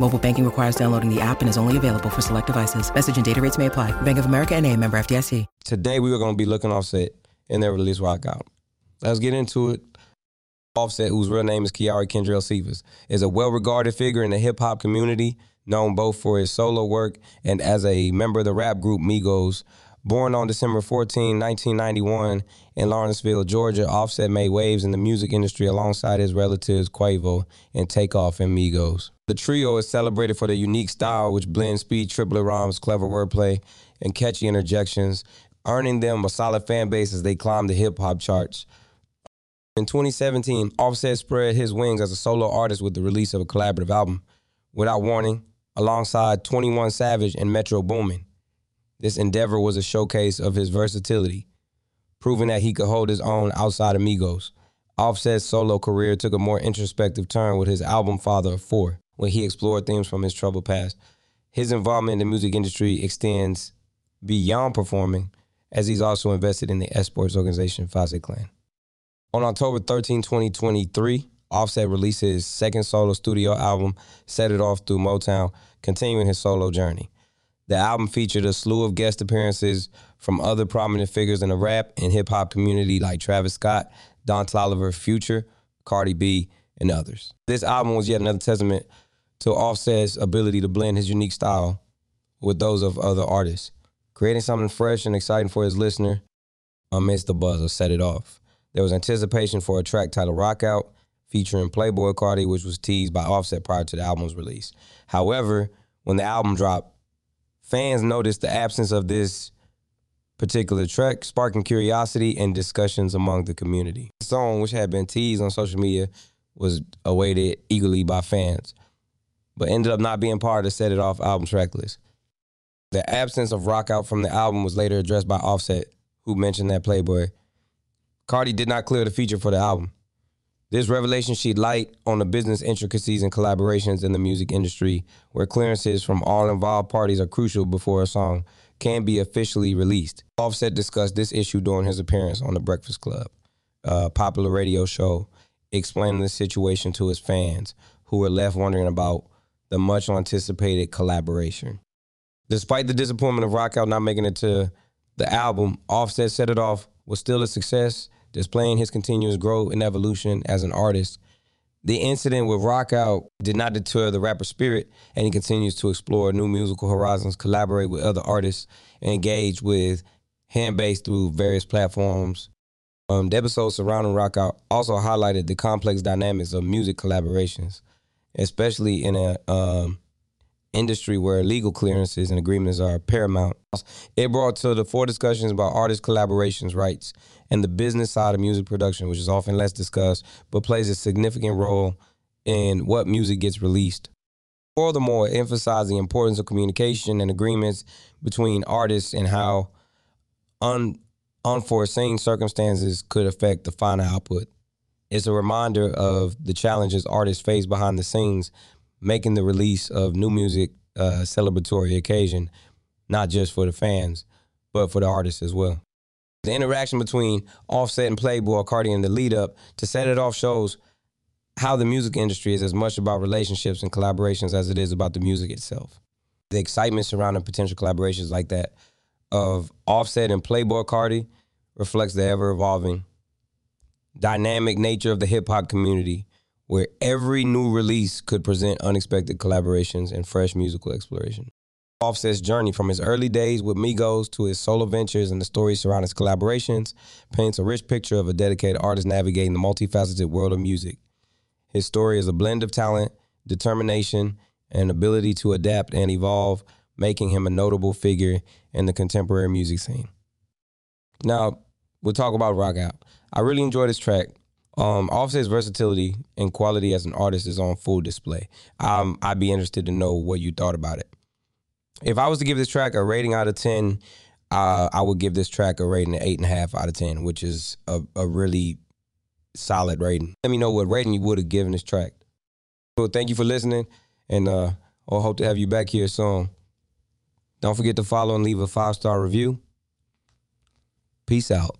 Mobile banking requires downloading the app and is only available for select devices. Message and data rates may apply. Bank of America and a member FDIC. Today we were going to be looking Offset in their release rock out. Let's get into it. Offset, whose real name is Kiari Kendrell Cephus, is a well-regarded figure in the hip-hop community, known both for his solo work and as a member of the rap group Migos. Born on December 14, 1991, in Lawrenceville, Georgia, Offset made waves in the music industry alongside his relatives Quavo and Takeoff and Migos. The trio is celebrated for their unique style, which blends speed, triplet rhymes, clever wordplay, and catchy interjections, earning them a solid fan base as they climb the hip hop charts. In 2017, Offset spread his wings as a solo artist with the release of a collaborative album, Without Warning, alongside 21 Savage and Metro Boomin. This endeavor was a showcase of his versatility, proving that he could hold his own outside Amigos. Offset's solo career took a more introspective turn with his album Father of Four, when he explored themes from his troubled past. His involvement in the music industry extends beyond performing, as he's also invested in the esports organization Faze Clan. On October 13, 2023, Offset released his second solo studio album, Set It Off Through Motown, continuing his solo journey. The album featured a slew of guest appearances from other prominent figures in the rap and hip hop community like Travis Scott, Don Toliver, Future, Cardi B, and others. This album was yet another testament to Offset's ability to blend his unique style with those of other artists, creating something fresh and exciting for his listener amidst the buzz of Set It Off. There was anticipation for a track titled Rock Out featuring Playboi Carti, which was teased by Offset prior to the album's release. However, when the album dropped, fans noticed the absence of this particular track, sparking curiosity and discussions among the community. The song, which had been teased on social media, was awaited eagerly by fans, but ended up not being part of the Set It Off album track list. The absence of Rock Out from the album was later addressed by Offset, who mentioned that Playboi. Carti did not clear the feature for the album. This revelation shed light on the business intricacies and collaborations in the music industry, where clearances from all involved parties are crucial before a song can be officially released. Offset discussed this issue during his appearance on The Breakfast Club, a popular radio show, explaining the situation to his fans, who were left wondering about the much anticipated collaboration. Despite the disappointment of Rock Out not making it to the album, Offset Set It Off was still a success displaying his continuous growth and evolution as an artist. The incident with Rock Out did not deter the rapper's spirit, and he continues to explore new musical horizons, collaborate with other artists, and engage with hand base through various platforms. Um, the episode surrounding Rock Out also highlighted the complex dynamics of music collaborations, especially in a um, industry where legal clearances and agreements are paramount. It brought to the fore discussions about artist collaborations rights and the business side of music production, which is often less discussed, but plays a significant role in what music gets released. Furthermore, emphasize the importance of communication and agreements between artists and how un- unforeseen circumstances could affect the final output. It's a reminder of the challenges artists face behind the scenes, making the release of new music a celebratory occasion, not just for the fans, but for the artists as well. The interaction between Offset and Playboi Carti in the lead up to set it off shows how the music industry is as much about relationships and collaborations as it is about the music itself. The excitement surrounding potential collaborations like that of Offset and Playboi Carti reflects the ever evolving dynamic nature of the hip hop community, where every new release could present unexpected collaborations and fresh musical exploration. Offset's journey from his early days with Migos to his solo ventures and the stories surrounding his collaborations paints a rich picture of a dedicated artist navigating the multifaceted world of music. His story is a blend of talent, determination, and ability to adapt and evolve, making him a notable figure in the contemporary music scene. Now, we'll talk about Rock Out. I really enjoyed this track. Um, Offset's versatility and quality as an artist is on full display. Um, I'd be interested to know what you thought about it. If I was to give this track a rating out of 10, uh, I would give this track a rating of 8.5 out of 10, which is a, a really solid rating. Let me know what rating you would have given this track. Well, thank you for listening, and uh, I hope to have you back here soon. Don't forget to follow and leave a five star review. Peace out.